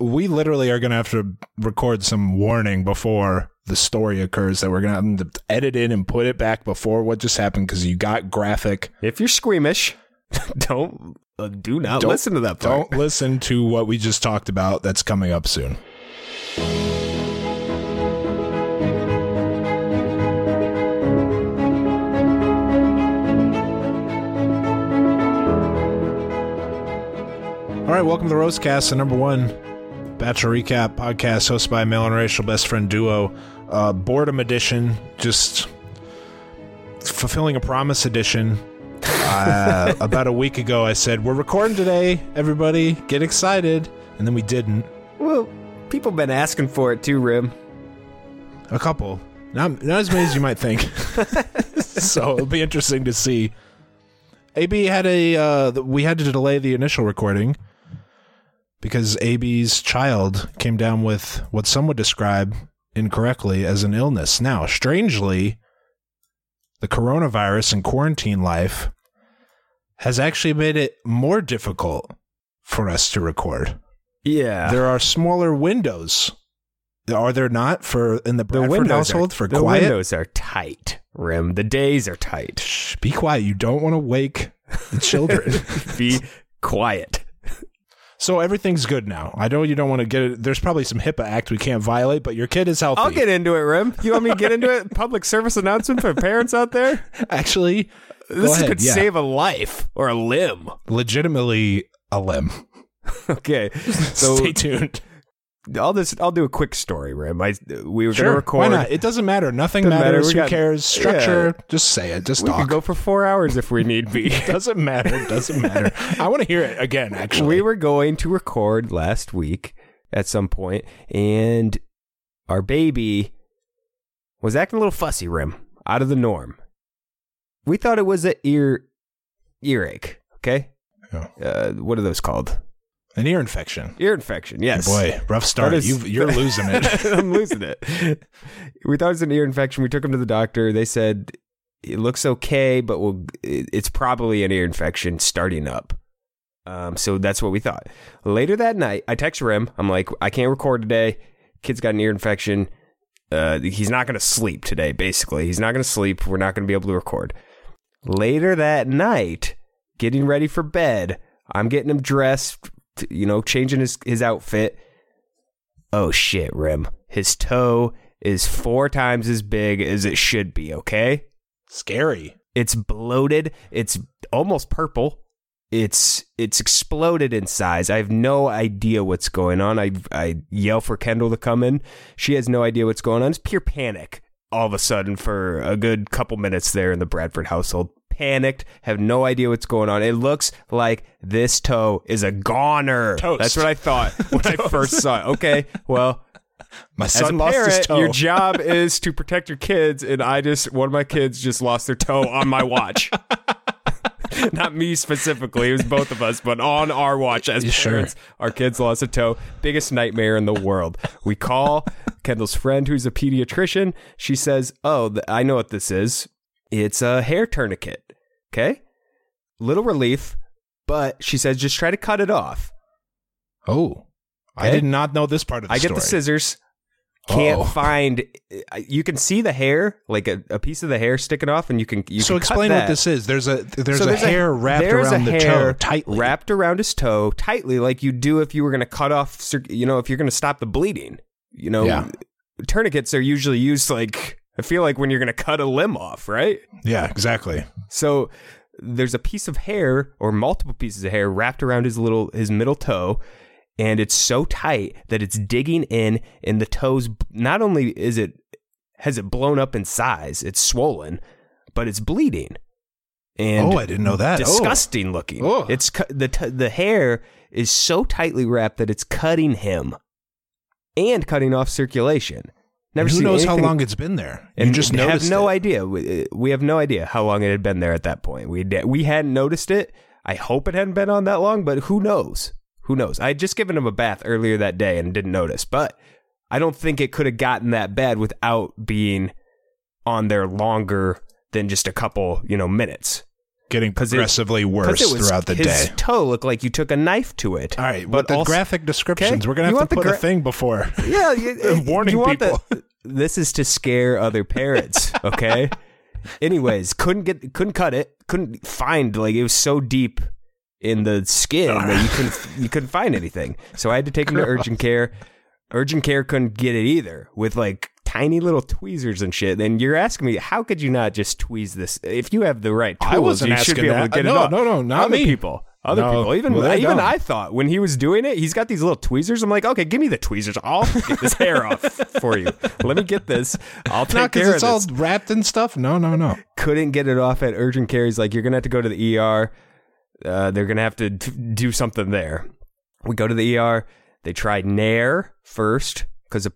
We literally are going to have to record some warning before the story occurs that we're going to have to edit in and put it back before what just happened because you got graphic. If you're squeamish, don't uh, do not Don't- listen to that part. Don't listen to what we just talked about that's coming up soon. All right, welcome to the Roastcast, the number one Bachelor Recap podcast hosted by male and racial best friend duo. Uh, boredom edition, just fulfilling a promise edition. Uh, about a week ago, I said, We're recording today, everybody. Get excited. And then we didn't. Well, people been asking for it too, Rim. A couple. Not, not as many as you might think. so it'll be interesting to see. AB had a, uh, we had to delay the initial recording because AB's child came down with what some would describe incorrectly as an illness. Now, strangely, the coronavirus and quarantine life has actually made it more difficult for us to record. Yeah. There are smaller windows. Are there not for in the the Bradford windows household are, for the quiet? The windows are tight, Rim. The days are tight. Shh, be quiet. You don't want to wake the children. Be quiet. So everything's good now. I know you don't want to get it. There's probably some HIPAA act we can't violate, but your kid is healthy. I'll get into it, Rim. You want me to get into it? Public service announcement for parents out there. Actually, This ahead, could yeah. save a life or a limb. legitimately a limb. Okay, so Stay tuned. I'll just I'll do a quick story, Rim. I we were Sure. gonna record. Why not? It doesn't matter. Nothing Doesn't matters. We Who got- cares? Structure. Just say it. Just talk. we talk. could go for four hours if we need be. doesn't matter. Doesn't matter. I want to hear it again. Actually, we were going to record last week at some point, and our baby was acting a little fussy, Rim, out of the norm. We thought it was an ear earache. Okay, Yeah. uh, what are those called? An ear infection. Ear infection. Yes. Boy, rough start. Is- you you're losing it. I'm losing it. We thought it was an ear infection. We took him to the doctor. They said it looks okay, but we'll, it's probably an ear infection starting up. Um, so that's what we thought. Later that night, I text Rim. I'm like, I can't record today. Kid's got an ear infection. Uh, he's not going to sleep today. Basically, he's not going to sleep. We're not going to be able to record. Later that night, getting ready for bed, I'm getting him dressed. You know, changing his his outfit. Oh shit, Rim. His toe is four times as big as it should be, okay? Scary. It's bloated. It's almost purple. It's it's exploded in size. I have no idea what's going on. I I yell for Kendall to come in. She has no idea what's going on. It's pure panic all of a sudden for a good couple minutes there in the Bradford household. Panicked, have no idea what's going on. It looks like this toe is a goner. Toast. That's what I thought when I first saw it. Okay, well, My son lost his toe. your job is to protect your kids, and I just one of my kids just lost their toe on my watch. Not me specifically; it was both of us, but on our watch as Sure. parents, our kids lost a toe. Biggest nightmare in the world. We call Kendall's friend, who's a pediatrician. She says, "Oh, I know what this is. It's a hair tourniquet." Okay, little relief. but she says just try to cut it off. Oh, I did not know this part of the story. I get the scissors. Can't Uh-oh. find. Uh, you can see the hair, like a, a piece of the hair sticking off, and you can. You so can explain what this is. There's a there's So a hair wrapped there's around a the toe tightly. wrapped around his toe tightly, like you do if you were going to cut off. You know, if you're going to stop the bleeding. You know, Yeah. tourniquets are usually used like I feel like when you're going to cut a limb off, right? Yeah, exactly. So there's a piece of hair or multiple pieces of hair wrapped around his little his middle toe and it's so tight that it's digging in and the toes not only is it has it blown up in size, it's swollen, but it's bleeding. And oh, I didn't know that. Oh. disgusting looking. Oh. It's cu- the t- the hair is so tightly wrapped that it's cutting him and cutting off circulation. Never who knows how long it's been there? and you just have no it. idea. We, we have no idea how long it had been there at that point. We we hadn't noticed it. I hope it hadn't been on that long, but who knows? Who knows? I had just given him a bath earlier that day and didn't notice, but I don't think it could have gotten that bad without being on there longer than just a couple, you know, minutes. Getting progressively worse it was- throughout the his day. toe looked like you took a knife to it. All right, but the also- graphic descriptions, Okay? we're gonna have to put a thing before. Yeah, you, eh, Warning you people. The, this is to scare other parents, okay? Anyways, couldn't get, couldn't cut it, couldn't find like it was so deep in the skin that you couldn't, you couldn't find anything. So I had to take him to urgent care. Urgent care couldn't get it either with like tiny little tweezers and shit. And you're asking me, how could you not just tweeze this? If you have the right tools, I wasn't you should be able that. to get No, it off. no, no, not Other me. people. Other No. people, even Well, even. I thought when he was doing it, he's got these little tweezers. I'm like, okay, give me the tweezers. I'll get this hair off for you. Let me get this. I'll take Not care because of it's this. all wrapped in stuff. No, no, no. Couldn't get it off at urgent care. He's like, you're gonna have to go to the ER. Uh, they're gonna have to t- do something there. We go to the ER. They tried Nair first because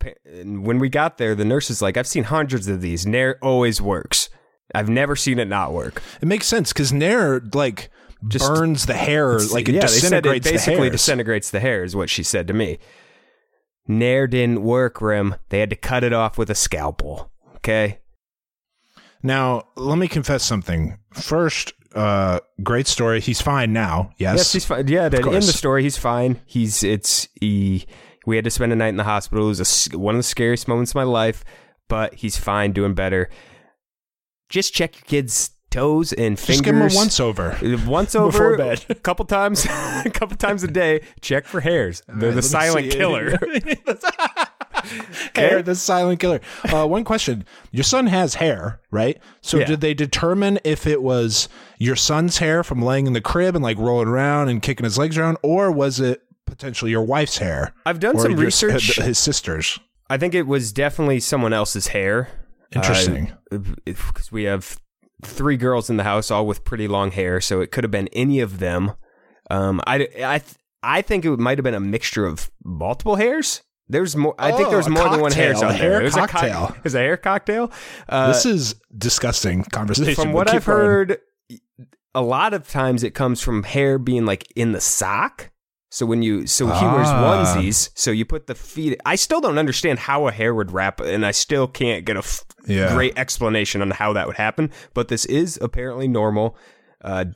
when we got there, the nurse is like, I've seen hundreds of these. Nair always works. I've never seen it not work. It makes sense because Nair like Just- burns the hair, like it yeah, said it disintegrates the basically disintegrates the hair, is what she said to me. Nair didn't work, Rim. They had to cut it off with a scalpel. Okay. Now, let me confess something. First, uh, great story. He's fine now. Yes. Yes, he's fine. Yeah, in the story, he's fine. He's it's he. We had to spend a night in the hospital. It was a one of the scariest moments of my life, but he's fine, doing better. Just check your kids' toes and fingers. Just give him a once over. Once over Before bed. a couple times, a couple times a day. Check for hairs. They're the right, me silent killer. hair, the silent killer. Uh, one question: Your son has hair, right? So Yeah. did they determine if it was your son's hair from laying in the crib and like rolling around and kicking his legs around, or was it potentially your wife's hair? I've done some your- research. His sister's. I think it was definitely someone else's hair. Interesting. Because we have three girls in the house, all with pretty long hair, so it could have been any of them. Um, I, I, I think it might have been a mixture of multiple hairs. There's more. I think Oh, there was a more than one cocktail, hairs a out hair there. Was a cocktail. co- a hair cocktail. Uh, this is disgusting conversation. from what I've going. heard, a lot of times it comes from hair being like in the sock. So when you, so he wears Ah. onesies. So you put the feet. I still don't understand how a hair would wrap, and I still can't get a f- Yeah. great explanation on how that would happen. But this is apparently normal. Uh,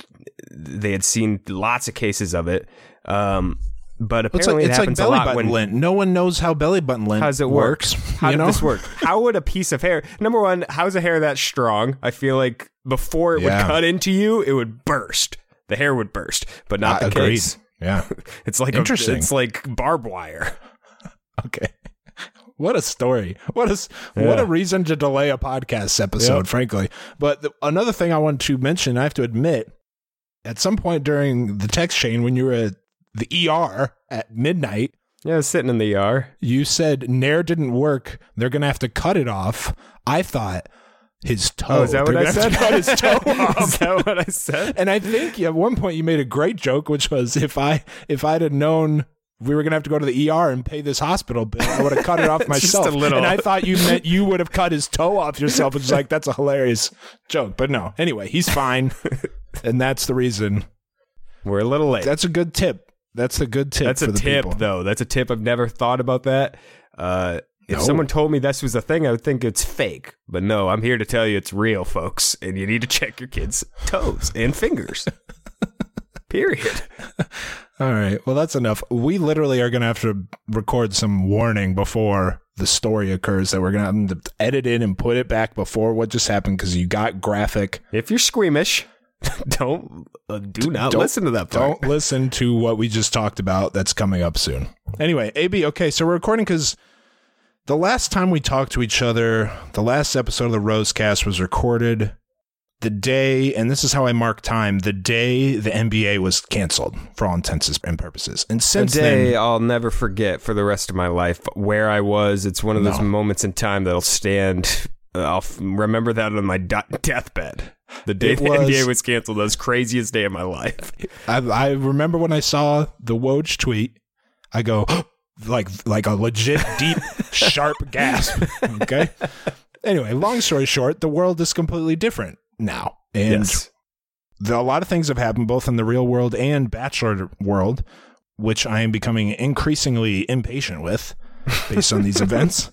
they had seen lots of cases of it. Um, but It's like, apparently it's it like belly a lot button when lint. No one knows how belly button lint how does it work? works. How you did know? this work? How would a piece of hair? Number one, how's a hair that strong? I feel like before it would cut into you, it would burst. The hair would burst, but not Uh, the agreed. case. Yeah. It's like Interesting. A, it's like barbed wire. Okay. What a story. What a, s- what a reason to delay a podcast episode, Yep. frankly. But the, another thing I want to mention, I have to admit, at some point during the text chain when you were at the ER at midnight, Yeah, sitting in the ER. you said Nair didn't work. They're going to have to cut it off. I thought his toe. Oh, is that what I said? cut his toe off. is that what I said? And I think at one point you made a great joke, which was if I if I'd have known we were gonna have to go to the ER and pay this hospital bill, I would have cut it off myself. Just a little. And I thought you meant you would have cut his toe off yourself. It's like that's a hilarious joke, but no. Anyway, he's fine, and that's the reason. We're a little late. That's a good tip. That's a good tip. That's a tip, people. though. That's a tip. I've never thought about that. Uh, if No. someone told me this was a thing, I would think it's fake. But no, I'm here to tell you it's real, folks. And you need to check your kids' toes and fingers. Period. All right. Well, that's enough. We literally are going to have to record some warning before the story occurs that we're going to have to edit in and put it back before what just happened because you got graphic. If you're squeamish, don't uh, do not Don't- listen to that part. Don't listen to what we just talked about. That's coming up soon. Anyway, AB. Okay, so we're recording because the last time we talked to each other, the last episode of the Rosecast was recorded the day, and this is how I mark time: the day the NBA was canceled for all intents and purposes. And since day then, I'll never forget for the rest of my life where I was. It's one of those No. moments in time that'll stand. uh, I'll remember that on my de- deathbed. The day It the was- NBA was canceled. That was the craziest day of my life. I, I remember when I saw the Woj tweet, I go like like a legit deep sharp gasp. Okay. Anyway, long story short, the world is completely different now, and the, a lot of things have happened both in the real world and bachelor world, which I am becoming increasingly impatient with based on these events.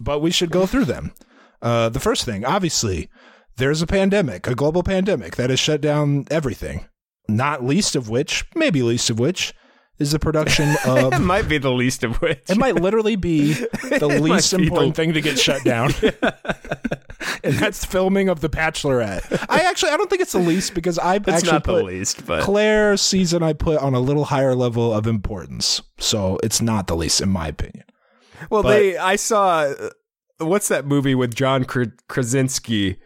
But we should go through them. Uh, the first thing, obviously, there's a pandemic, a global pandemic that has shut down everything. Not least of which, maybe least of which, is the production it of. might be the least of which. It might literally be the least be important the- thing to get shut down. and that's filming of The Bachelorette. I actually I don't think it's the least because I It's actually not the least, but Claire's season I put on a little higher level of importance. So it's not the least in my opinion. well, but- they. I saw. uh, What's that movie with John Krasinski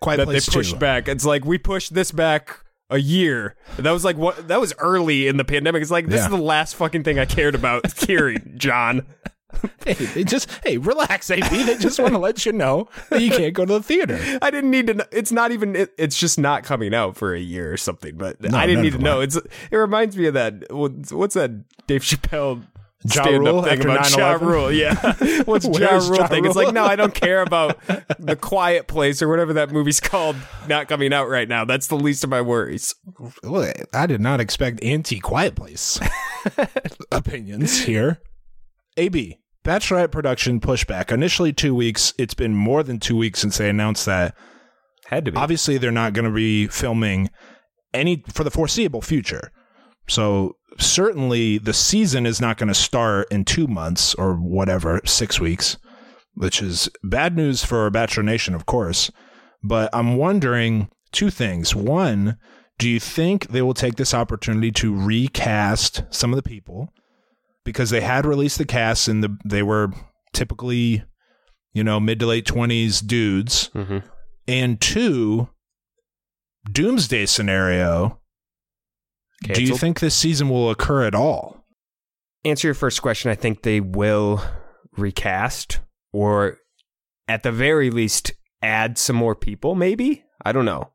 Quiet that they pushed 2. back? It's like we pushed this back a year. That was like what? That was early in the pandemic. It's like this Yeah. is the last fucking thing I cared about hearing, John. Hey, they just hey, relax, AB. They just want to let you know that you can't go to the theater. I didn't need to. Know. It's not even. It, it's just not coming out for a year or something. But No, I didn't need to know. It's. It reminds me of that. What's that? Dave Chappelle. Ja stand-up Rule thing about Ja 9/11? Rule, yeah. What's Ja Rule Ja thing? It's like, no, I don't care about the Quiet Place or whatever that movie's called, not coming out right now. That's the least of my worries. Well, I did not expect anti Quiet Place opinions here. AB Bachelorette production pushback. Initially two weeks. It's been more than two weeks since they announced that. Had to be. Obviously, they're not going to be filming any for the foreseeable future. So certainly, the season is not going to start in two months or whatever, six weeks, which is bad news for Bachelor Nation, of course. But I'm wondering two things. One, do you think they will take this opportunity to recast some of the people because they had released the cast and the they were typically, you know, mid to late twenties dudes, Mhm. and two, doomsday scenario. Do you think this season will occur at all? answer your first question, I think they will recast or at the very least add some more people, maybe? I don't know.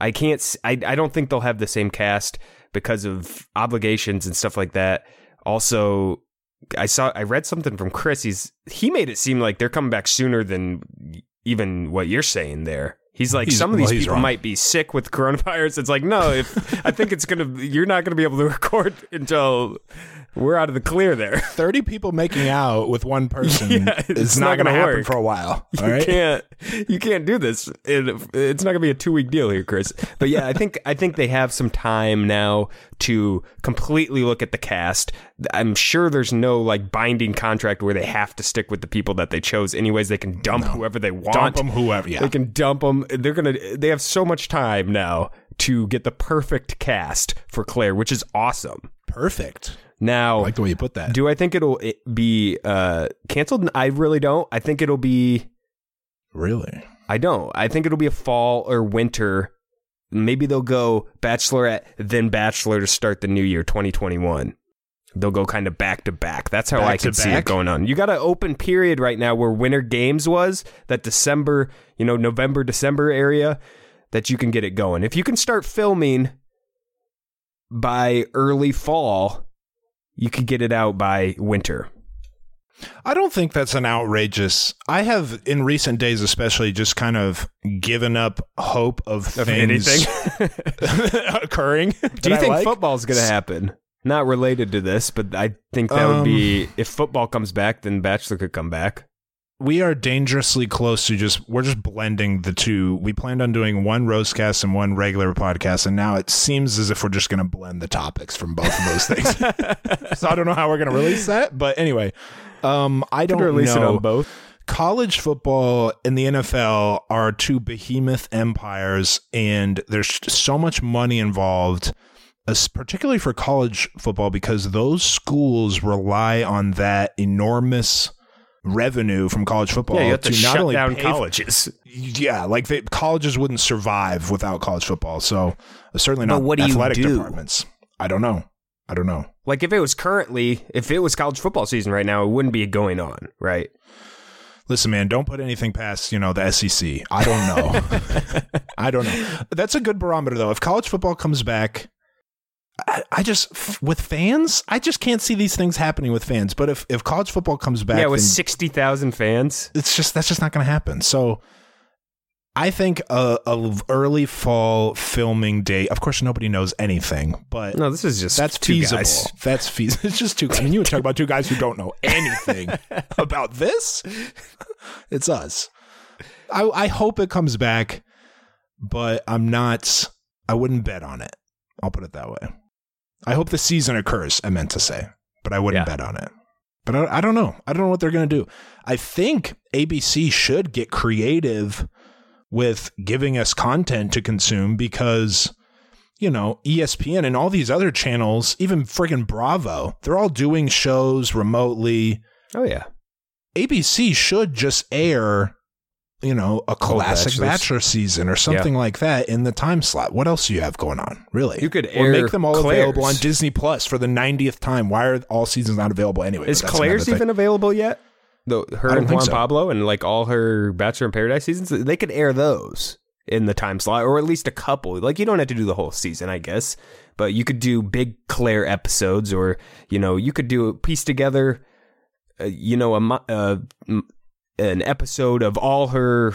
I can't I I don't think they'll have the same cast because of obligations and stuff like that. Also, I saw I read something from Chris. He's he made it seem like they're coming back sooner than even what you're saying there. He's like He's- some of these he's people wrong. might be sick with coronavirus. It's like no, if I think it's gonna you're not gonna be able to record until we're out of the clear there. 30 people making out with one person Yeah, it's is not not, going to happen work. for a while. You right. can't you can't do this. It, it's not gonna be a two week deal here, Chris. But yeah, I think I think they have some time now to completely look at the cast. I'm sure there's no like binding contract where they have to stick with the people that they chose. Anyways, they can dump whoever they want. Dump them, whoever. Yeah. They can dump them. They're gonna. They have so much time now to get the perfect cast for Claire, which is awesome. Perfect. Now, I like the way you put that. do I think it'll be uh, canceled? I really don't. I think it'll be. really? I don't. I think it'll be a fall or winter. Maybe they'll go Bachelorette, then Bachelor to start the new year, 2021. They'll go kind of back to back. That's how Back I can see it going on. You got an open period right now where Winter Games was, that December, you know, November, December area, that you can get it going. If you can start filming by early fall, you could get it out by winter. I don't think that's an outrageous. I have in recent days, especially, just kind of given up hope of, Of things anything. occurring. Do you think football's going to happen? Not related to this, but I think that would be Um, if football comes back, then Bachelor could come back. We are dangerously close to just we're just blending the two. We planned on doing one roastcast and one regular podcast, and now it seems as if we're just going to blend the topics from both of those things. so I don't know how we're going to release that, but anyway, um, I don't release know. it on both. College football and the NFL are two behemoth empires, and there's so much money involved. Particularly for college football, because those schools rely on that enormous revenue from college football Yeah, you have to, not shut only down pay for- colleges. yeah, like they, colleges wouldn't survive without college football. So uh, certainly But not what do you athletic do? departments. I don't know. I don't know. Like if it was currently, if it was college football season right now, it wouldn't be going on, right? Listen, man, don't put anything past you know the SEC. I don't know. I don't know. That's a good barometer though. If college football comes back, I, I just with fans, I just can't see these things happening with fans. But if if college football comes back, yeah, with sixty thousand fans. it's just that's just not going to happen. So I think a, a early fall filming date. Of course, nobody knows anything, but No, this is just that's feasible. guys. That's feasible. It's just two. I mean, you would talk about two guys who don't know anything about this. It's us. I, I hope it comes back, but I'm not. I wouldn't bet on it. I'll put it that way. I hope the season occurs. I meant to say, but I wouldn't Yeah. bet on it. But I, I don't know. I don't know what they're going to do. I think ABC should get creative with giving us content to consume because you know, ESPN and all these other channels, even friggin' Bravo, they're all doing shows remotely. Oh yeah, ABC should just air, you know, a classic Bachelors. Bachelor season or something like that in the time slot. What else do you have going on? Really? You could or make them all available on Disney Plus for the 90th time. Why are all seasons not available anyway? is Claire's even available yet? The, her and Juan so. Pablo and like all her Bachelor in Paradise seasons, they could air those in the time slot, or at least a couple. Like you don't have to do the whole season, I guess, but you could do big Claire episodes, or you know, you could do a piece together, uh, you know, a m- an episode of all her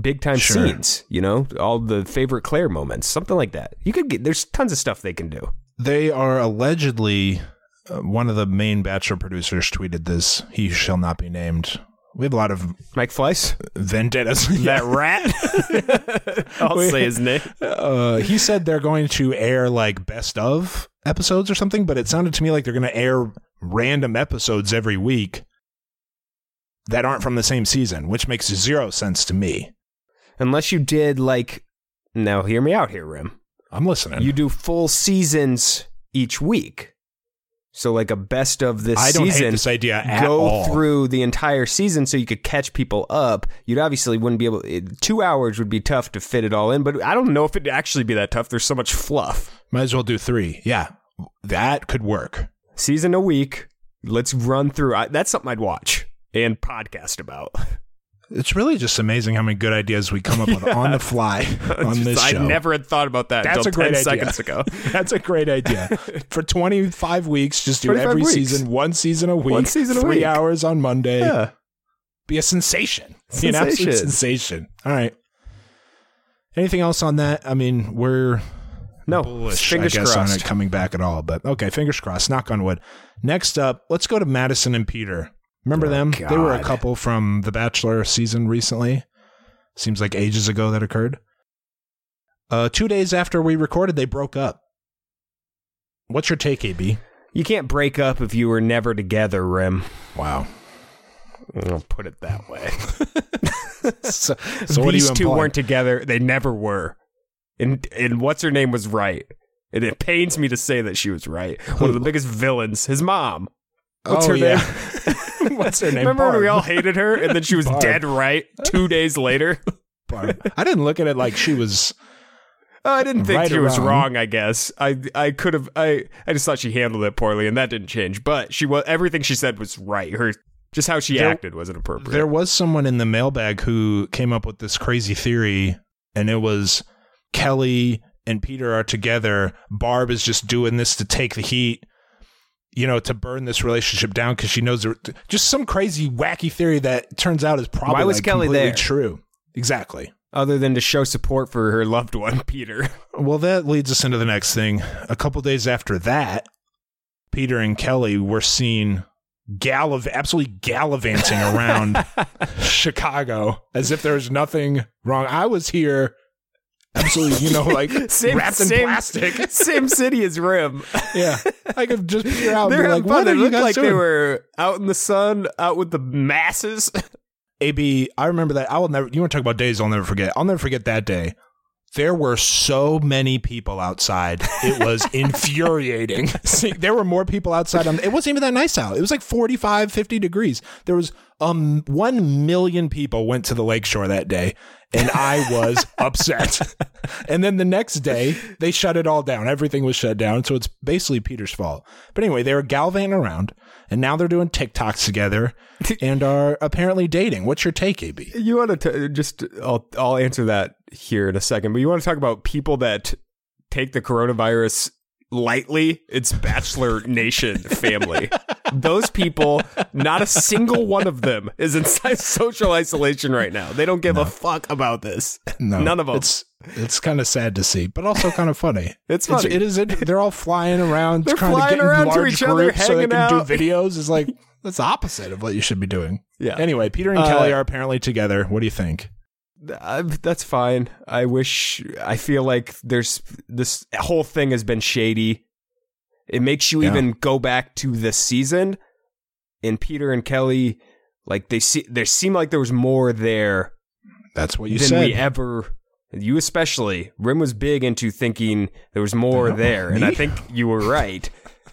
big time Sure. scenes. You know, all the favorite Claire moments, something like that. You could get. There's tons of stuff they can do. They are allegedly uh, one of the main Bachelor producers tweeted this. He shall not be named. We have a lot of Mike Fleiss, vendettas. that rat. I'll Wait. say his name. uh, he said they're going to air like best of episodes or something, but it sounded to me like they're going to air random episodes every week that aren't from the same season, which makes zero sense to me. Unless you did like, now hear me out here, Rim. I'm listening. You do full seasons each week. So like a best of this I don't season. hate this idea at go all. through the entire season so you could catch people up. You'd obviously wouldn't be able. Two hours would be tough to fit it all in, but I don't know if it'd actually be that tough. There's so much fluff. Might as well do three. Yeah, that could work. Season a week. Let's run through. I, that's something I'd watch and podcast about. It's really just amazing how many good ideas we come up with on the fly on Just- this show. I never had thought about that That's until a great 10 idea. seconds ago. That's a great idea. For 25 weeks, just do every weeks. season, one season a week, One season a three week. hours on Monday. Yeah. Be a sensation. Be an absolute Sensation. sensation. All right. Anything else on that? I mean, we're No, bullish, fingers I guess, on crossed. it coming back at all. But okay, fingers crossed. Knock on wood. Next up, let's go to Madison and Peter. Remember Oh, them? They were a couple from The Bachelor season recently. Seems like ages ago that occurred. Uh, two days after we recorded, they broke up. What's your take, AB? You can't break up if you were never together, Rim. Wow. I'll put it that way. So, so These you two imply? weren't together. They never were. And and what's her name was right. And it pains me to say that she was right. One of the biggest villains, his mom. What's Oh, her yeah. name? What's her name? Remember when we all hated her and then she was Barb. dead right two days later? Barb. I didn't look at it like she was. Oh, I didn't think Right she was wrong. wrong. I guess I I could have I I just thought she handled it poorly, and that didn't change. But she was everything she said was right. Her just how she There- acted wasn't appropriate. There was someone in the mailbag who came up with this crazy theory, and it was Kelly and Peter are together. Barb is just doing this to take the heat, you know, to burn this relationship down because she knows there, just some crazy wacky theory that turns out is probably Why was like, Kelly there? true. Exactly. Other than to show support for her loved one, Peter. Well, that leads us into the next thing. A couple days after that, Peter and Kelly were seen gallav absolutely gallivanting around Chicago as if there was nothing wrong. I was here absolutely, you know, like Same- wrapped in same- plastic. Same city as Rim. yeah. I could just figure out They're like, what They are you looked like doing? they were out in the sun, out with the masses. AB, I remember that. I will never. You want to talk about days I'll never forget? I'll never forget that day. There were so many people outside. It was infuriating. See, there were more people outside. On, it wasn't even that nice out. It was like 45, 50 degrees. There was um 1 million people went to the lakeshore that day and I was upset. And then the next day, they shut it all down. Everything was shut down. So it's basically Peter's fault. But anyway, they were galvanizing around and now they're doing TikToks together and are apparently dating. What's your take, AB? You want to just? I'll I'll answer that here in a second. But you want to talk about people that take the coronavirus lightly? It's Bachelor Nation family. Those people, not a single one of them is in social isolation right now. They don't give a fuck about this. No, None of them. It's it's kind of sad to see, but also kind of funny. It's funny. it is. It, they're all flying around, They're trying flying to get around to each other, so they can out. do videos. Is like that's the opposite of what you should be doing. Yeah. Anyway, Peter and Uh, Kelly are apparently together. What do you think? Uh, that's fine. I wish. I feel like there's this whole thing has been shady. It makes you Yeah. even go back to the season, and Peter and Kelly, like they see, there seemed like there was more there That's what you than said. we ever. You especially, Rim was big into thinking there was more there, and I think you were right.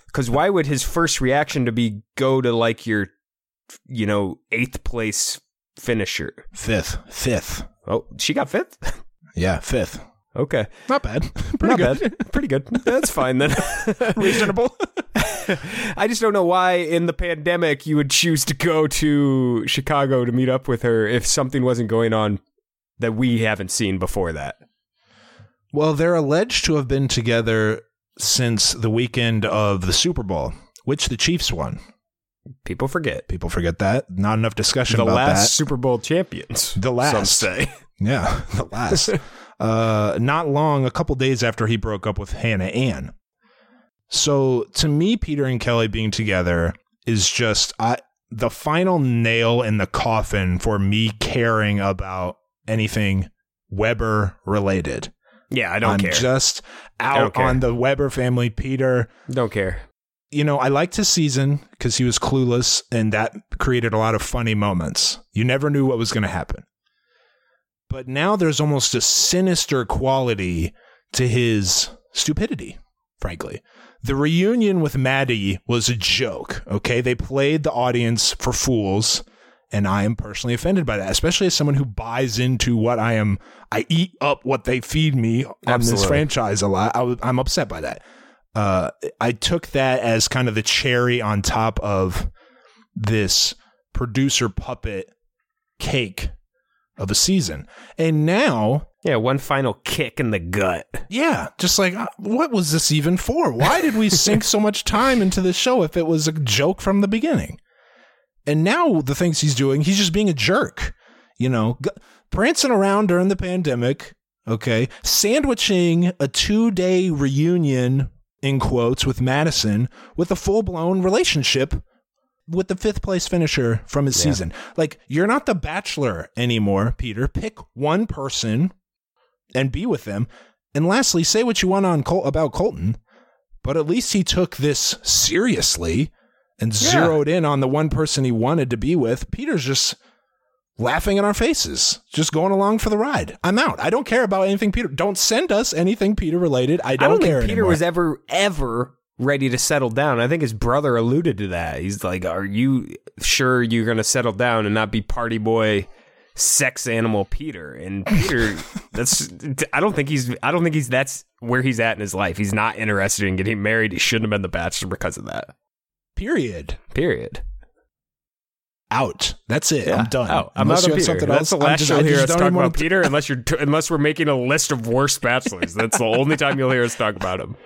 Because why would his first reaction to be go to like your, you know, eighth place finisher? fifth, fifth. Oh, she got fifth. Yeah, fifth. Okay. Not bad. Pretty Not good. bad. Pretty good. That's fine then. Reasonable. I just don't know why in the pandemic you would choose to go to Chicago to meet up with her if something wasn't going on that we haven't seen before that. Well, they're alleged to have been together since the weekend of the Super Bowl, which the Chiefs won. People forget. People forget that. Not enough discussion The about last. Super Bowl champions. The last. Some say. Yeah, the last. uh, not long, a couple days after he broke up with Hannah Ann. So to me, Peter and Kelly being together is just I, the final nail in the coffin for me caring about anything Weber related. Yeah, I don't I'm care. just out on the Weber family. Peter, don't care. You know, I liked his season because he was clueless and that created a lot of funny moments. You never knew what was going to happen. But now there's almost a sinister quality to his stupidity, frankly. The reunion with Maddie was a joke, okay? They played the audience for fools, and I am personally offended by that, especially as someone who buys into what I am. I eat up what they feed me on this Absolutely. franchise a lot. I I'm upset by that uh, I took that as kind of the cherry on top of this producer puppet cake of a season. And now, Yeah, one final kick in the gut. yeah, just like, uh, what was this even for? Why did we sink so much time into this show if it was a joke from the beginning? And now the things he's doing, he's just being a jerk, you know, g- prancing around during the pandemic, okay, sandwiching a two day reunion, in quotes, with Madison with a full blown relationship with the fifth place finisher from his season. Like, you're not the bachelor anymore, Peter. Pick one person and be with them. And lastly, say what you want on Col- about Colton, but at least he took this seriously and Yeah. zeroed in on the one person he wanted to be with. Peter's just laughing in our faces, just going along for the ride. I'm out. I don't care about anything Peter. Don't send us anything Peter related. I I don't, don't care think Peter anymore. was ever, ever ready to settle down. I think his brother alluded to that. He's like, Are you sure you're going to settle down and not be party boy? Sex animal Peter and Peter. that's. I don't think he's. I don't think he's. That's where he's at in his life. He's not interested in getting married. He shouldn't have been the bachelor because of that. Period. Period. Out. That's it. I'm done. Out. I'm Unless out you on have Peter. something That's else. the I'm last just- you'll I hear us talk about wanna- Peter, unless you're unless we're making a list of worst bachelors. That's the only time you'll hear us talk about him.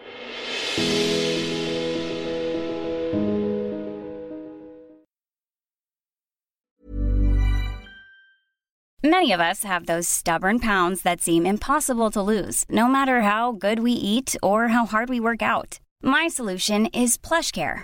Many of us have those stubborn pounds that seem impossible to lose, no matter how good we eat or how hard we work out. My solution is PlushCare.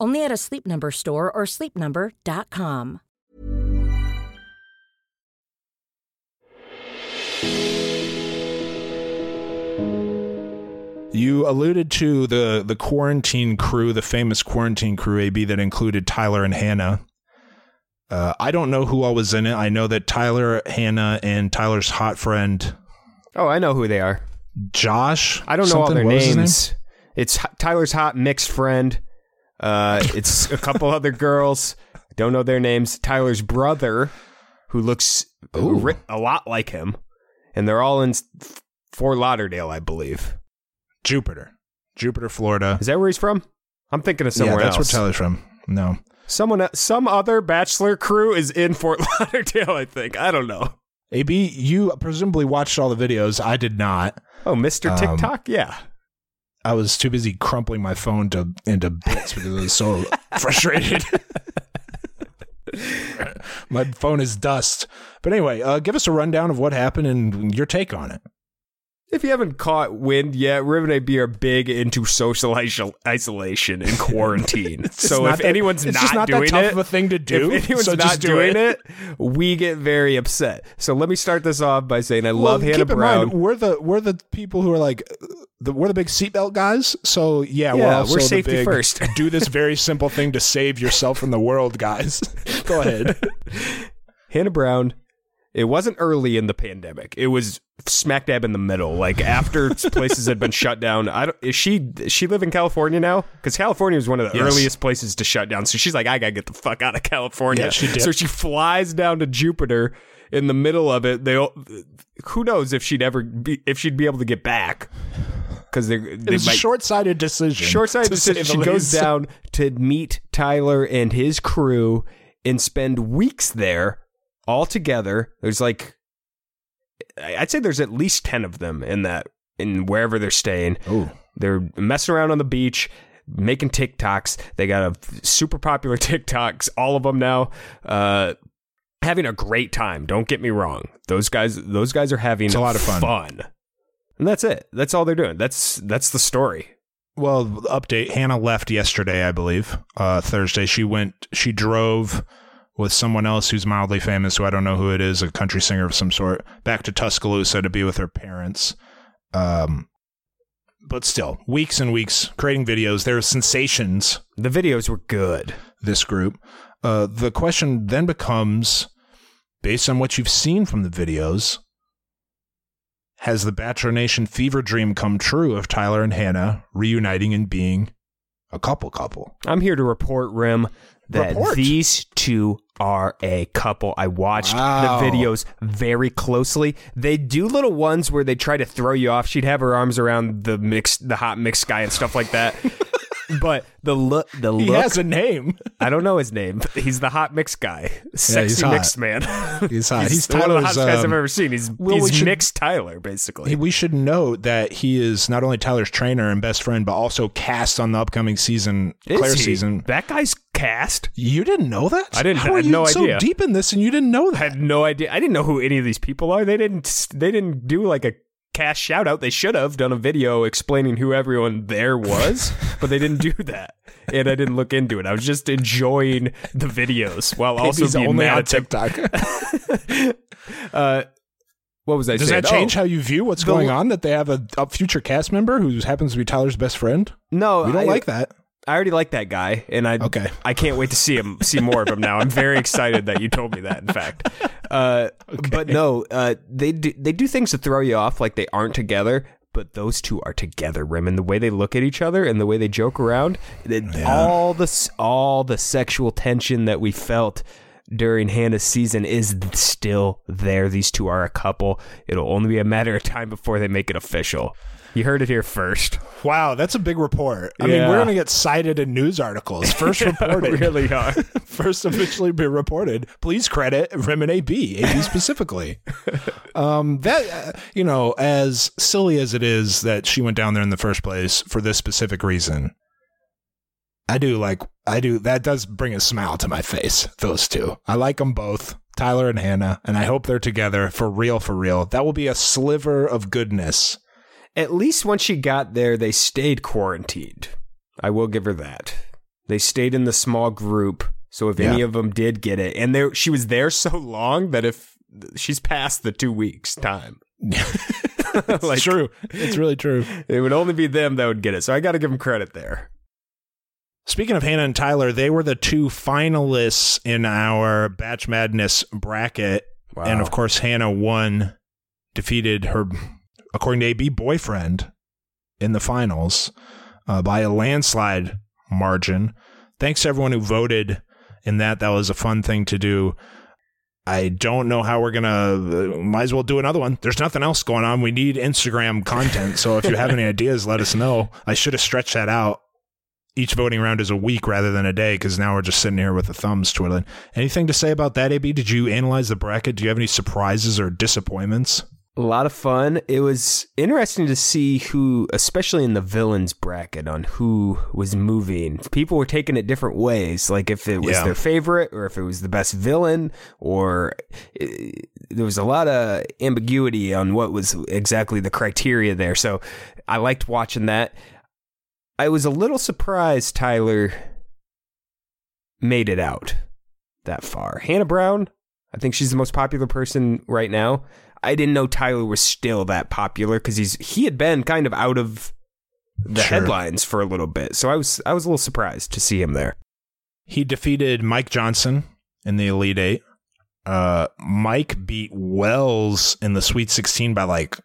Only at a Sleep Number store or sleepnumber.com. You alluded to the the quarantine crew, the famous quarantine crew AB that included Tyler and Hannah. Uh, I don't know who all was in it. I know that Tyler, Hannah, and Tyler's hot friend Oh, I know who they are. Josh. I don't know all their what was his name? names. It's H- Tyler's hot mixed friend. Uh, it's a couple other girls. I don't know their names. Tyler's brother, who looks ri- a lot like him, and they're all in Fort Lauderdale, I believe. Jupiter, Jupiter, Florida. Is that where he's from? I'm thinking of somewhere yeah, that's else. where Tyler's from. No, Someone, some other bachelor crew is in Fort Lauderdale. I think. I don't know. AB, you presumably watched all the videos. I did not. Oh, Mr. Um, TikTok. Yeah. I was too busy crumpling my phone to into bits because I was so frustrated. my phone is dust. But anyway, uh, give us a rundown of what happened and your take on it. If you haven't caught wind yet, Riv and AB are big into social isol- isolation and quarantine. So if that- anyone's it's not, just not that doing tough it, of a thing to do, if anyone's so not do doing it. it. we get very upset. So let me start this off by saying I Well, love Hannah keep in Brown. mind, we're the we're the people who are like the we're the big seatbelt guys. So yeah, we're Yeah, we're the safety big, first. do this very simple thing to save yourself from the world, guys. Go ahead. Hannah Brown. It wasn't early in the pandemic. It was smack dab in the middle. Like after places had been shut down. I don't. Is she? Does she live in California now? Because California was one of the Yes. earliest places to shut down. So she's like, I gotta get the fuck out of California. Yeah, she did. So she flies down to Jupiter. In the middle of it, they. Who knows if she'd ever be if she'd be able to get back? Because they they was a short-sighted decision. short-sighted decision. She goes down to meet Tyler and his crew and spend weeks there all together. There's like, I'd say there's at least ten of them in that in wherever they're staying. Oh, They're messing around on the beach, making TikToks. They got a super popular TikToks, all of them now. Uh, having a great time. Don't get me wrong. Those guys, those guys are having It's a lot of fun. Fun, and that's it. That's all they're doing. That's that's the story. Well, update. Hannah left yesterday, I believe. Uh, Thursday. She went. She drove with someone else who's mildly famous, who I don't know who it is, a country singer of some sort, back to Tuscaloosa to be with her parents. Um, but still, weeks and weeks creating videos. There are sensations. The videos were good. This group. Uh, the question then becomes, based on what you've seen from the videos, has the Bachelor Nation fever dream come true of Tyler and Hannah reuniting and being a couple couple? I'm here to report, Rim, that Report. these two are a couple. I watched Wow. the videos very closely. They do little ones where they try to throw you off. She'd have her arms around the mixed, the hot mixed guy and stuff like that. but the look, the He look. has a name. I don't know his name. but He's the hot mix guy, sexy hot. mixed man. He's hot. He's, one of the hottest guys I've um, ever seen. He's, well, we he's should- mixed Tyler, basically. we should note that he is not only Tyler's trainer and best friend, but also cast on the upcoming season, Is Claire he? season. That guy's cast. You didn't know that? I didn't- How I are had you no so idea. deep in this and you didn't know I that? had no idea. I didn't know who any of these people are. They didn't. They didn't do like a cast shout out. They should have done a video explaining who everyone there was, but they didn't do that. And I didn't look into it. I was just enjoying the videos while also He's being only mad on TikTok. Uh, what was I Does saying? that change Oh, how you view what's the- going on? That they have a, a future cast member who happens to be Tyler's best friend? No, We don't I, like that. I already like that guy, and I Okay. I can't wait to see him see more of him now. I'm very excited that you told me that. In fact, uh, but no, uh, they do, they do things to throw you off, like they aren't together. But those two are together, Rim, and the way they look at each other and the way they joke around, it- all the all the sexual tension that we felt during Hannah's season is still there. These two are a couple. It'll only be a matter of time before they make it official. You heard it here first. Wow, that's a big report. I mean, we're going to get cited in news articles. First reported. really are. First officially be reported. Please credit Rim and AB, AB specifically. um, that, uh, you know, as silly as it is that she went down there in the first place for this specific reason, I do like, I do, that does bring a smile to my face, those two. I like them both, Tyler and Hannah, and I hope they're together for real, for real. That will be a sliver of goodness. At least when she got there, they stayed quarantined. I will give her that. They stayed in the small group, so if any of them did get it, and there she was there so long that if she's past the two weeks time, It's Like- true. It's really true. it would only be them that would get it. So I got to give them credit there. Speaking of Hannah and Tyler, they were the two finalists in our Batch Madness bracket. Wow. And of course, Hannah won, defeated her, according to AB, boyfriend in the finals uh, by a landslide margin. Thanks to everyone who voted in that. That was a fun thing to do. I don't know how we're gonna. Uh, might as well do another one. There's nothing else going on. We need Instagram content. So if you have any ideas, let us know. I should have stretched that out. Each voting round is a week rather than a day because now we're just sitting here with the thumbs twiddling. Anything to say about that, AB? Did you analyze the bracket? Do you have any surprises or disappointments? A lot of fun. It was interesting to see who, especially in the villains bracket, on who was moving. People were taking it different ways, like if it was Yeah. their favorite or if it was the best villain, or uh, there was a lot of ambiguity on what was exactly the criteria there. So I liked watching that. I was a little surprised Tyler made it out that far. Hannah Brown, I think she's the most popular person right now. I didn't know Tyler was still that popular because he's he had been kind of out of the Sure. headlines for a little bit. So I was I was a little surprised to see him there. He defeated Mike Johnson in the Elite Eight. Uh, Mike beat Wells in the Sweet 16 by like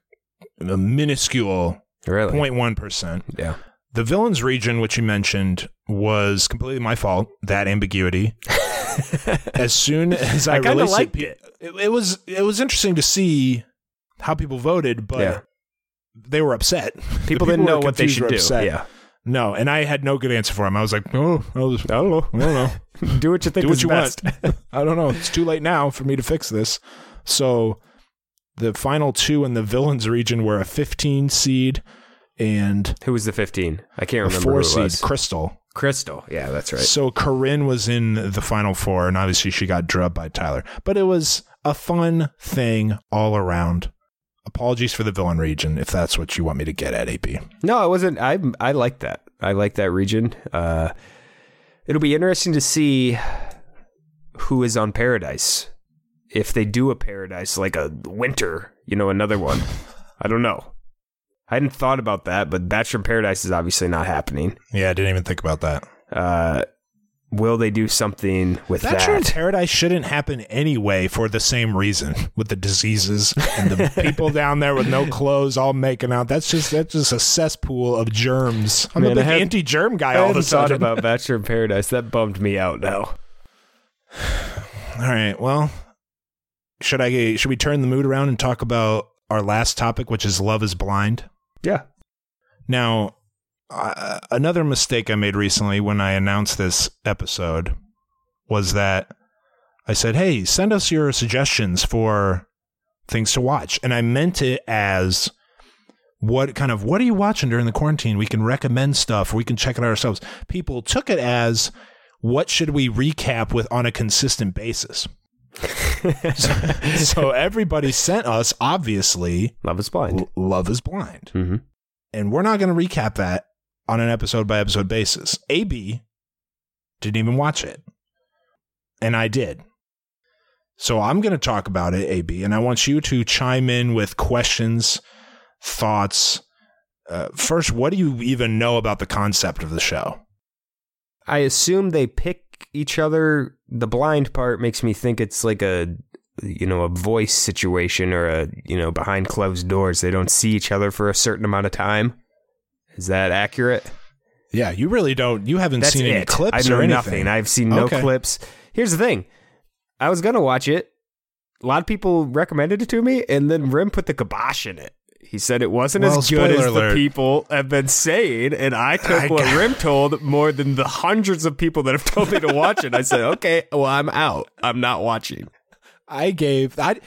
a minuscule Really? 0.1%. Yeah. The villains region, which you mentioned, was completely my fault. That ambiguity. as soon as I, I kinda released liked it, it, it was it was interesting to see how people voted, but Yeah. they were upset. The People didn't know what they should were do. upset. Yeah. No, and I had no good answer for him. I was like, oh, I, was, I don't know, I don't know. do what you think Do what is you best. want. I don't know. It's too late now for me to fix this. So the final two in the villains region were a 15 seed and Who was the 15? I can't a remember four who it seed, was. Crystal. Crystal. Yeah, that's right. So Corinne was in the final four, and obviously she got drubbed by Tyler. But it was a fun thing all around. Apologies for the villain region, if that's what you want me to get at, AB. No, I wasn't. I I like that. I like that region. Uh, it'll be interesting to see who is on Paradise. If they do a Paradise like a winter, you know, another one. I don't know. I hadn't thought about that, but Bachelor in Paradise is obviously not happening. Yeah, I didn't even think about that. Uh, will they do something with Bachelor in that? Paradise shouldn't happen anyway for the same reason with the diseases and the people down there with no clothes all making out. That's just that's just a cesspool of germs. I'm Man, a big had- anti-germ guy I all of a hadn't thought about Bachelor in Paradise. That bummed me out now. All right. Well, should I should we turn the mood around and talk about our last topic, which is love is blind? Yeah. Now, uh, another mistake I made recently when I announced this episode was that I said, "Hey, send us your suggestions for things to watch," and I meant it as what kind of what are you watching during the quarantine? We can recommend stuff. We can check it out ourselves. People took it as what should we recap with on a consistent basis. So, so everybody sent us obviously Love is blind. L- Love is Blind. Mm-hmm. And we're not going to recap that on an episode by episode basis. AB didn't even watch it. And I did. So I'm going to talk about it, AB, and I want you to chime in with questions, thoughts. Uh, first, what do you even know about the concept of the show? I assume they pick each other. The blind part makes me think it's like a you know a voice situation or a you know behind closed doors. They don't see each other for a certain amount of time. Is that accurate? Yeah, you really don't. You haven't That's seen it. any clips I know or anything. nothing. I've seen no Okay. clips. Here's the thing. I was gonna watch it. A lot of people recommended it to me, and then Rim put the kibosh in it. He said it wasn't Well, as good as alert. the people have been saying, and I took I what got- Rim told more than the hundreds of people that have told me to watch it. I said, "Okay, well, I'm out. I'm not watching." I gave. I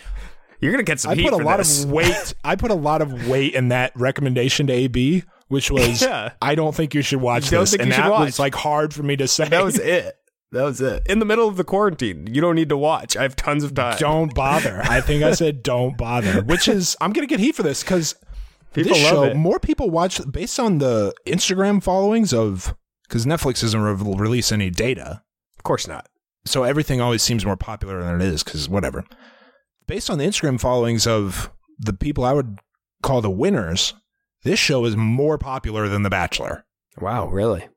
You're gonna get some I heat put a lot this. of weight. I put a lot of weight in that recommendation to AB, which was Yeah. I don't think you should watch this, think you and should that watch. was like hard for me to say. That was it. That was it. In the middle of the quarantine, you don't need to watch. I have tons of time. don't bother. I think I said don't bother, which is I'm gonna get heat for this because this love show it. more people watch based on the Instagram followings of because Netflix doesn't re- release any data, Of course not. so everything always seems more popular than it is because whatever. Based on the Instagram followings of the people I would call the winners, this show is more popular than The Bachelor. Wow, really?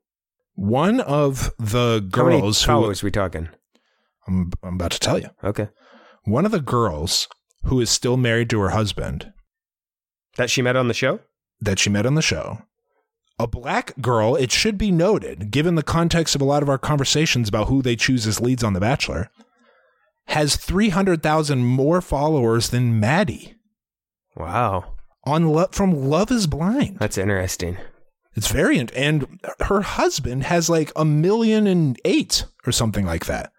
One of the girls How many who followers we talking? I'm, I'm about to tell you, Okay. one of the girls who is still married to her husband That she met on the show? that she met on the show, a black girl, it should be noted, given the context of a lot of our conversations about who they choose as leads on The Bachelor, has 300,000 more followers than Maddie Wow. on Lo- from Love is Blind. That's interesting. It's variant. and her husband has like a million and eight or something like that.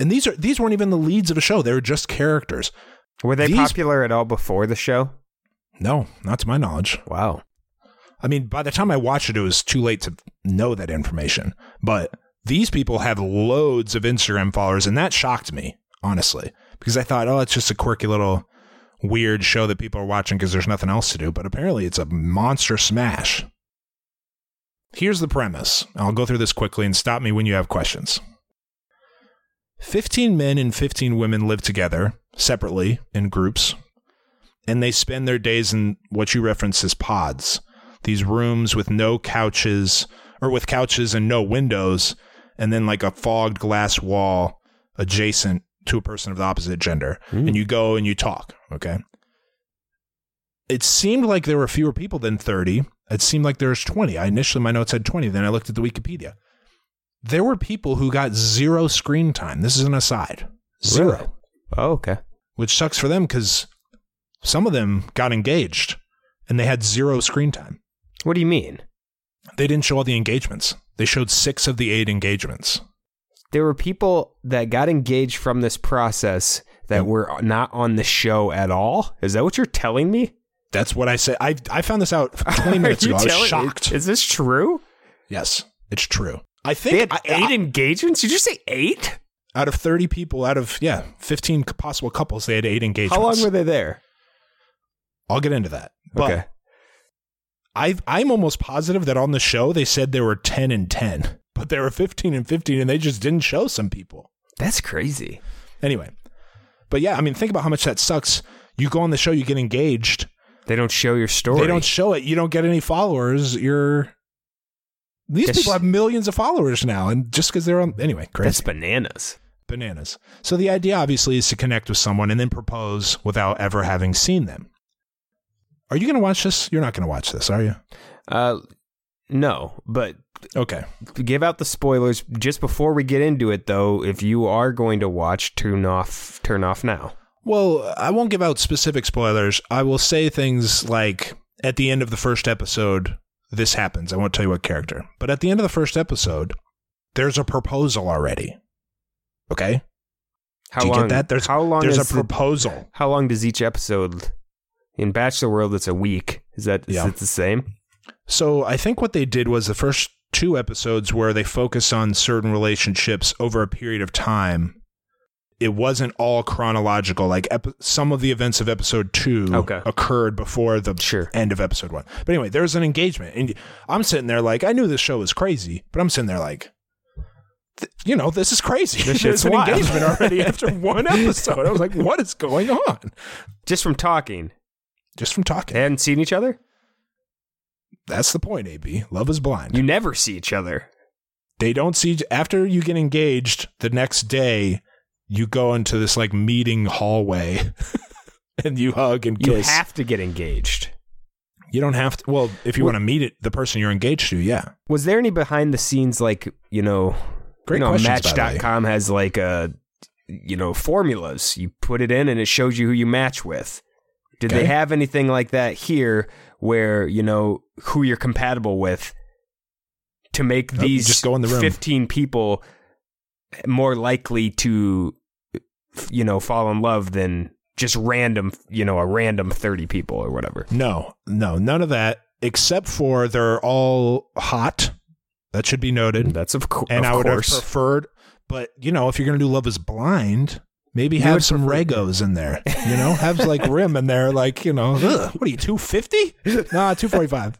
And these are these weren't even the leads of a show; they were just characters. Were they These- popular at all before the show? No, not to my knowledge. Wow. I mean, by the time I watched it, it was too late to know that information. But these people have loads of Instagram followers, and that shocked me, honestly, because I thought, oh, it's just a quirky little weird show that people are watching because there's nothing else to do. But apparently, it's a monster smash. Here's the premise. I'll go through this quickly and stop me when you have questions. 15 men and 15 women live together separately in groups, and they spend their days in what you reference as pods these rooms with no couches or with couches and no windows and then like a fogged glass wall adjacent to a person of the opposite gender mm. and you go and you talk okay it seemed like there were fewer people than 30 it seemed like there was 20 i initially my notes said 20 then i looked at the wikipedia there were people who got zero screen time this is an aside zero Really? Oh, okay. which sucks for them because some of them got engaged and they had zero screen time What do you mean? they didn't show all the engagements. They showed six of the eight engagements. There were people that got engaged from this process that mm. were not on the show at all. Is that what you're telling me? That's what I said. I I found this out 20 minutes ago. I was shocked. Is this true? yes, it's true. I They think had I- eight I- engagements. Did you say eight? out of 30 people, out of, yeah, 15 possible couples, they had eight engagements. How long were they there? I'll get into that. But okay. i I'm almost positive that on the show they said there were 10 and 10, but there were 15 and 15 and they just didn't show some people. That's crazy. Anyway, but yeah, I mean, think about how much that sucks. You go on the show, you get engaged. They don't show your story. They don't show it. You don't get any followers. You're these Yes. people have millions of followers now, and just because they're on anyway, crazy That's bananas. bananas. So the idea obviously is to connect with someone and then propose without ever having seen them. Are you going to watch this? You're not going to watch this, are you? Uh, no, but Okay. give out the spoilers just before we get into it. Though, if you are going to watch, turn off. Turn off now. Well, I won't give out specific spoilers. I will say things like at the end of the first episode, this happens. I won't tell you what character, but at the end of the first episode, there's a proposal already. Okay. How Do you long? get that? There's how long There's is a the- proposal. how long does each episode? In Bachelor World, it's a week. Is that is Yeah. it the same? So I think what they did was the first two episodes where they focus on certain relationships over a period of time. It wasn't all chronological. Like ep- some of the events of episode two Okay. occurred before the Sure. end of episode one. But anyway, there's an engagement, and I'm sitting there like I knew this show was crazy, but I'm sitting there like, you know, this is crazy. This There's an wild. engagement already after one episode. I was like, what is going on? Just from talking, Just from they talking. hadn't seen each other. That's the point. AB, love is blind. You never see each other. They don't see after you get engaged the next day. You go into this like meeting hallway, and you hug and kiss. You have to get engaged. You don't have to. Well, if you Well- want to meet it, the person you're engaged to, yeah. Was there any behind the scenes like, you know, Great you know, questions, by the way. match.com has like a you know, formulas. You put it in and it shows you who you match with. Did Okay. they have anything like that here where, you know, who you're compatible with to make these just go in the room. 15 people more likely to you know, fall in love than just random, you know, a random 30 people or whatever. No, no, none of that. Except for they're all hot. That should be noted. That's of, co- and of I would course. have preferred. But you know, if you're gonna do Love Is Blind, maybe have some Regos in there. You know, have like rim in there, like you know, what are you two fifty? Nah, two forty five.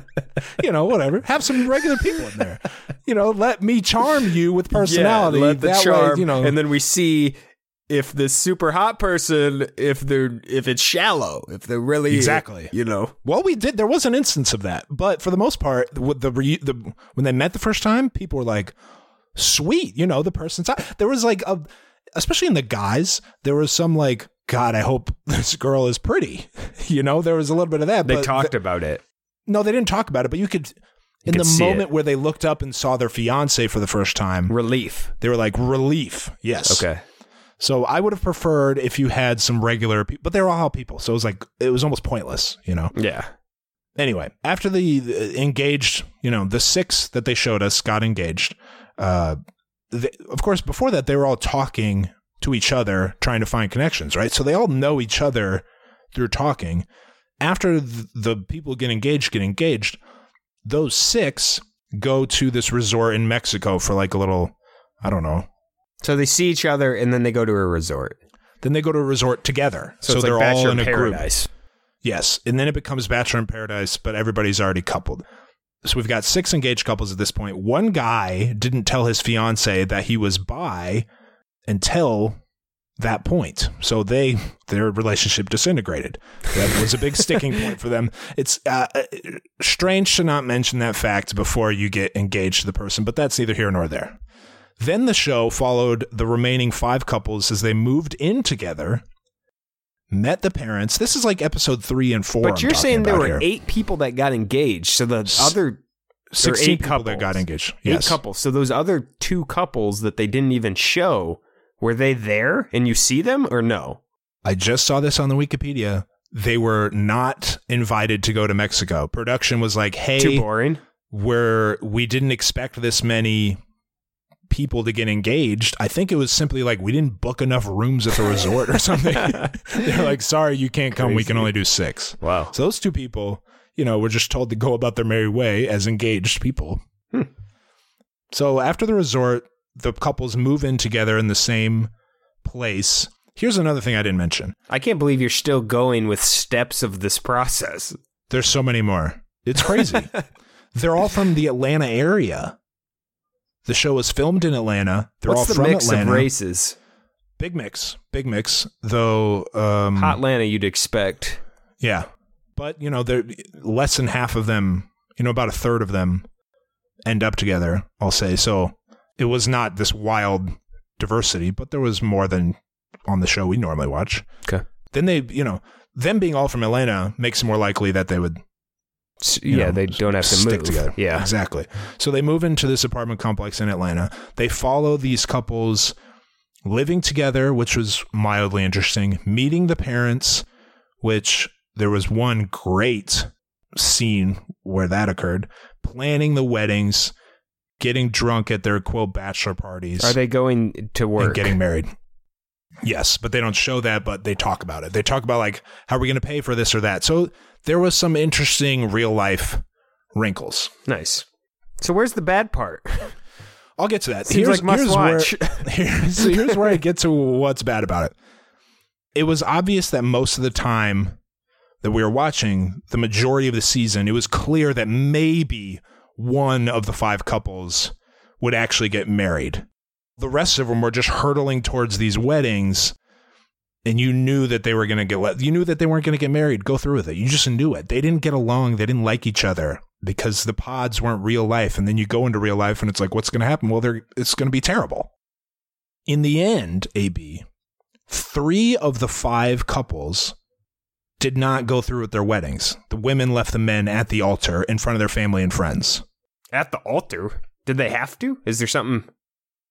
you know, whatever. Have some regular people in there. You know, let me charm you with personality. Yeah, let the that charm, way, you know, and then we see if the super hot person, if they're if it's shallow, if they're really Exactly. you know, Well, we did. There was an instance of that, but for the most part, with the, re, the when they met the first time, people were like, "Sweet," you know, the person's. There was like a, especially in the guys, there was some like, "God, I hope this girl is pretty." You know, there was a little bit of that. they talked the- about it. no, they didn't talk about it, but you could. In the moment it. where they looked up and saw their fiance for the first time, Relief. they were like, "Relief." Yes. Okay. So I would have preferred if you had some regular people, but they were all people, so it was like it was almost pointless, you know. Yeah. anyway, after the, the engaged, you know, the six that they showed us got engaged. Uh, they, of course, before that, they were all talking to each other, trying to find connections, right? So they all know each other through talking. After th- the people get engaged, get engaged, those six go to this resort in Mexico for like a little, I don't know. So they see each other and then they go to a resort. Then they go to a resort together. So, it's they're like all in in a group. Yes, and then it becomes Bachelor in Paradise, but everybody's already coupled. So we've got six engaged couples at this point. One guy didn't tell his fiance that he was bi until that point. So they their relationship disintegrated. That was a big sticking point for them. It's uh, uh, strange to not mention that fact before you get engaged to the person, but that's neither here nor there. Then the show followed the remaining five couples as they moved in together, met the parents. This is like episode three and four. But I'm you're saying there were here. eight people that got engaged. So the S- other sixteen eight people that got engaged. eight couples. So those other two couples that they didn't even show, were they there and you see them or no? I just saw this on the Wikipedia. They were not invited to go to Mexico. Production was like, "Hey, Too boring. where we didn't expect this many people to get engaged. I think it was simply like we didn't book enough rooms at the resort or something. They're like, sorry, you can't come. We can only do six. Wow. So those two people, you know, were just told to go about their merry way as engaged people. Hmm. So after the resort, the couples move in together in the same place. Here's another thing I didn't mention. I can't believe you're still going with steps of this process. There's so many more. It's crazy. They're all from the Atlanta area. The show was filmed in Atlanta. They're What's all the from mix Atlanta. of races? Big mix, big mix. Though, um, Hot Atlanta, you'd expect. yeah, but you know, they're less than half of them. You know, about a third of them end up together. I'll say so. It was not this wild diversity, but there was more than on the show we normally watch. Okay. Then they, you know, them being all from Atlanta makes it more likely that they would you yeah, know, they don't have to stick move. together. Yeah. exactly. So they move into this apartment complex in Atlanta. They follow these couples living together, which was mildly interesting. Meeting the parents, which there was one great scene where that occurred. Planning the weddings, getting drunk at their quote bachelor parties Are they going to work? and getting married. Yes, but they don't show that, but they talk about it. They talk about like how are we going to pay for this or that. So there was some interesting real life wrinkles. nice. So where's the bad part? I'll get to that. Seems like must watch. Where, here's, here's where I get to what's bad about it. It was obvious that most of the time that we were watching, the majority of the season, it was clear that maybe one of the five couples would actually get married. The rest of them were just hurtling towards these weddings, and you knew that they were going to get. You knew that they weren't going to get married. Go through with it. You just knew it. They didn't get along. They didn't like each other. because the pods weren't real life. And then you go into real life and it's like, what's going to happen? Well, they're, it's going to be terrible. In the end, AB, three of the five couples did not go through with their weddings. The women left the men at the altar in front of their family and friends. At the altar? Did they have to? Is there something?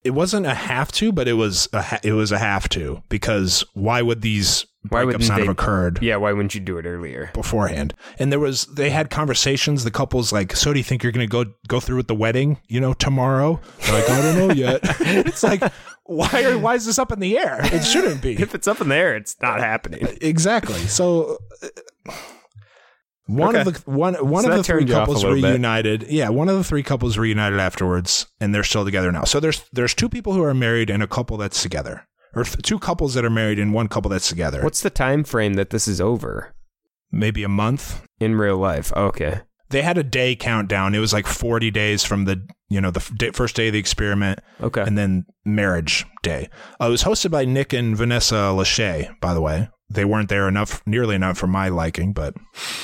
It wasn't a have to, but it was a ha- it was a have to because why would these Why breakups not they- have occurred? Yeah, why wouldn't you do it earlier? beforehand. And there was they had conversations. The couple's like, "So do you think you're going to go go through with the wedding? You know, tomorrow?" They're like, "I don't know yet." it's like, why are why is this up in the air? It shouldn't be. If it's up in the air, it's not happening. exactly. So. One of the one one So of the three turned you off a couples little bit. reunited. Yeah, one of the three couples reunited afterwards, and they're still together now. So there's there's two people who are married and a couple that's together, or th- two couples that are married and one couple that's together. What's the time frame that this is over maybe a month? in real life? Okay. they had a day countdown. It was like 40 days from the, you know, the f- day, first day of the experiment Okay. and then marriage day. Uh, it was hosted by Nick and Vanessa Lachey, by the way. They weren't there enough, nearly enough for my liking, but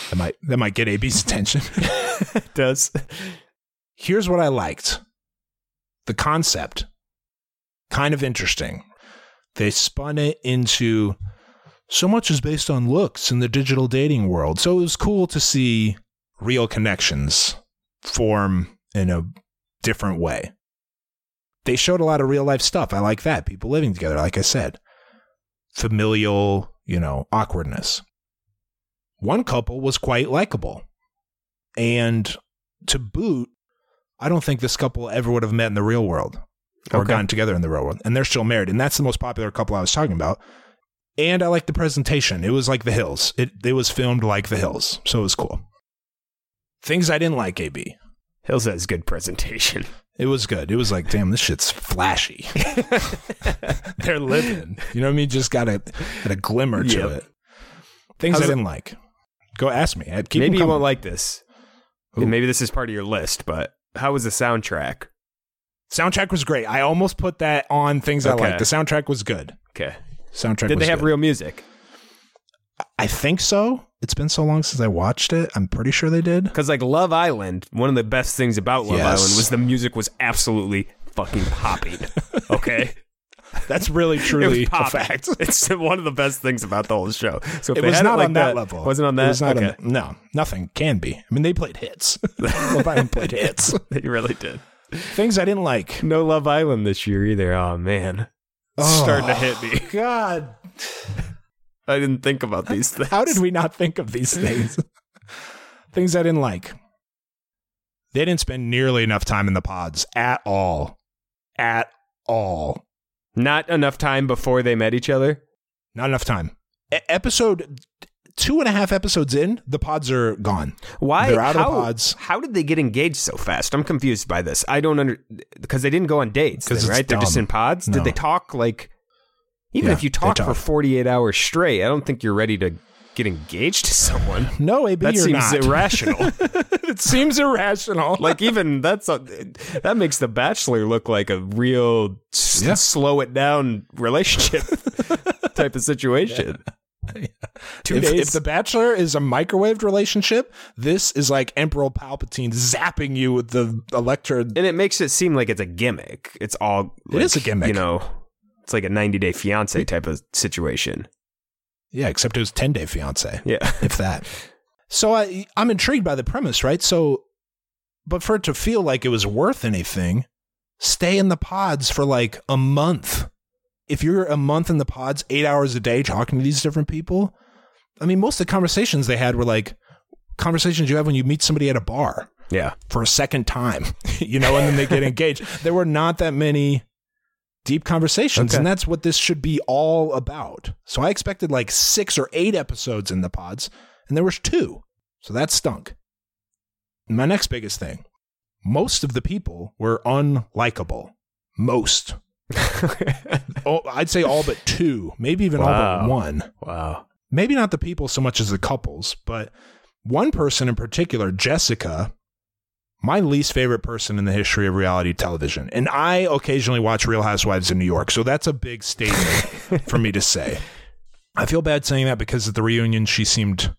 that might, that might get AB's attention. it does. Here's what I liked. The concept, kind of interesting. They spun it into so much is based on looks in the digital dating world. So it was cool to see real connections form in a different way. They showed a lot of real life stuff. I like that. People living together, like I said. Familial, you know, awkwardness. One couple was quite likable. And to boot, I don't think this couple ever would have met in the real world or Okay. gotten together in the real world. And they're still married. And that's the most popular couple I was talking about. And I like the presentation. It was like The Hills. It it was filmed like The Hills. So it was cool. Things I didn't like, AB. Hills has good presentation. It was good. It was like, damn, this shit's flashy. They're living. You know what I mean? Just got a got a glimmer to Yep. it. Things How's I didn't like. Go ask me. I'd keep maybe you won't like this. And maybe this is part of your list, but how was the soundtrack? Soundtrack was great. I almost put that on things I Okay. liked. The soundtrack was good. Okay. Soundtrack. Did they have good. real music? I think so. It's been so long since I watched it. I'm pretty sure they did. Because like Love Island, one of the best things about Love Yes. Island was the music was absolutely fucking popping. Okay, That's really truly a fact. It's one of the best things about the whole show. So It was not it like on that, level. Wasn't on that. It was not okay. on, no, nothing can be. I mean, they played hits. Love Island played hits. they really did. Things I didn't like. No Love Island this year either. Oh man, it's Oh. starting to hit me. God, I didn't think about these things. how did we not think of these things? things I didn't like. They didn't spend nearly enough time in the pods at all. At all. Not enough time before they met each other. Not enough time. E- episode two and a half episodes in, the pods are gone. Why? They're out of how, the pods. How did they get engaged so fast? I'm confused by this. I don't under because they didn't go on dates, then, right? They're just in pods. No. Did they talk like? Even Yeah, if you they talk for 48 hours straight, I don't think you're ready to get engaged to someone. No, AB, That you're seems not. irrational. it seems irrational. like even that's a, that makes The Bachelor look like a real s- slow it down relationship type of situation. Two if, days. if The Bachelor is a microwaved relationship, this is like Emperor Palpatine zapping you with the Electra. and it makes it seem like it's a gimmick. It's all It like, is a gimmick. You know, it's like a 90 day fiance type of situation. Yeah, except it was 10 Day Fiance, Yeah. if that. So I, I'm intrigued by the premise, right? So, but for it to feel like it was worth anything, stay in the pods for like a month. If you're a month in the pods, eight hours a day talking to these different people, I mean, most of the conversations they had were like conversations you have when you meet somebody at a bar. Yeah. for a second time, you know, and then they get engaged. There were not that many deep conversations, Okay. and that's what this should be all about. So I expected like six or eight episodes in the pods, and there was two. So that stunk. My next biggest thing most of the people were unlikable. Most. oh, I'd say all but two, maybe even all but one wow. maybe not the people so much as the couples, but one person in particular, Jessica, my least favorite person in the history of reality television. And I occasionally watch Real Housewives of New York, so that's a big statement for me to say. I feel bad saying that because at the reunion she seemed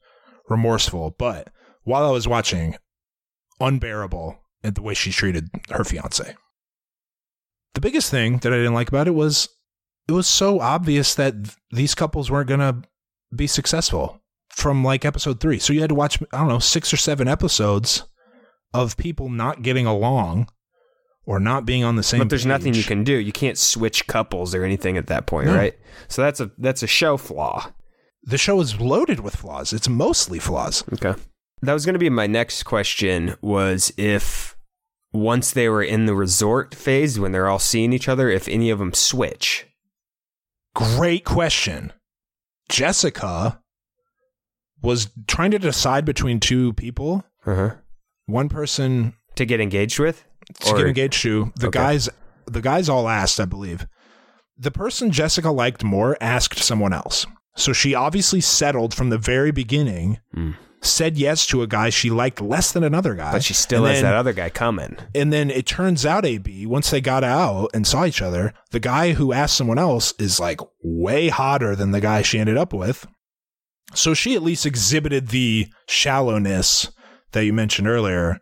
remorseful, but while I was watching, unbearable at the way she treated her fiance. The biggest thing that I didn't like about it was it was so obvious that th- these couples weren't going to be successful from like episode three. So you had to watch, I don't know, six or seven episodes of people not getting along or not being on the same But there's nothing you can do. You can't switch couples or anything at that point, No. right? So that's a that's a show flaw. The show is loaded with flaws. It's mostly flaws. Okay. That was going to be my next question was if once they were in the resort phase when they're all seeing each other, if any of them switch. Great question. Jessica was trying to decide between two people. Uh-huh. One person To get engaged with? to get engaged to. The Okay. guys the guys all asked, I believe. The person Jessica liked more asked someone else. So she obviously settled from the very beginning, Hmm. said yes to a guy she liked less than another guy. But she still And has then- that other guy coming. And then it turns out, AB, once they got out and saw each other, the guy who asked someone else is like way hotter than the guy she ended up with. So she at least exhibited the shallowness that you mentioned earlier.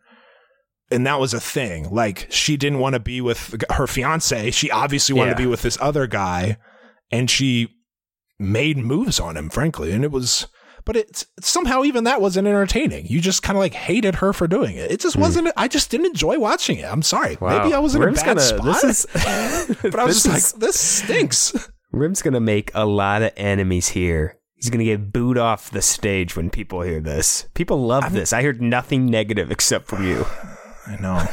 And that was a thing. Like she didn't want to be with her fiance. She obviously wanted to be with this other guy. And she made moves on him, frankly. And it was, but it somehow even that wasn't entertaining. You just kind of like hated her for doing it. It just hmm. wasn't, I just didn't enjoy watching it. I'm sorry. Maybe I was in Rim's a bad gonna, spot. This is, but I was just is- like, this stinks. Rim's gonna make a lot of enemies here. He's gonna get booed off the stage when people hear this. People love this. I heard nothing negative except from you. I know.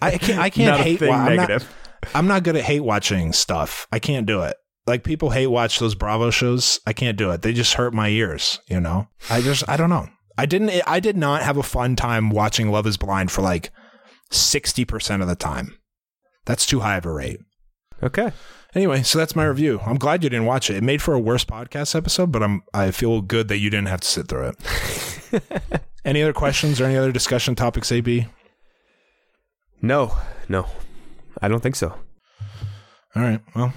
I can't, I can't Not a hate thing wa- I'm not- negative. I'm not good at hate watching stuff. I can't do it. Like people hate watch those Bravo shows. I can't do it. They just hurt my ears, you know? I just I don't know. I didn't I did not have a fun time watching Love is Blind for like 60% of the time. That's too high of a rate. Okay. Anyway, so that's my review. I'm glad you didn't watch it. It made for a worse podcast episode, but I'm I feel good that you didn't have to sit through it. any other questions or any other discussion topics, AB? No, no, I don't think so. All right. Well,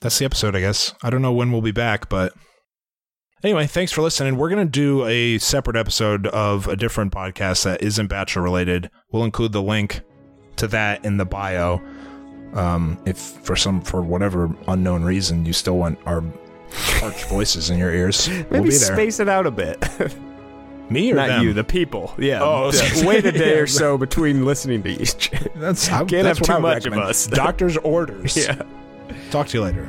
that's the episode, I guess. I don't know when we'll be back, but anyway, thanks for listening. We're going to do a separate episode of a different podcast that isn't Bachelor related. We'll include the link to that in the bio. Um, if for some for whatever unknown reason you still want our harsh voices in your ears, Maybe we'll be there. space it out a bit. Me or Not them? you, the people. Yeah. Oh, Yeah, wait a day or so between listening to each. That's I, Can't that's have too much of us. Doctor's orders. yeah. Talk to you later.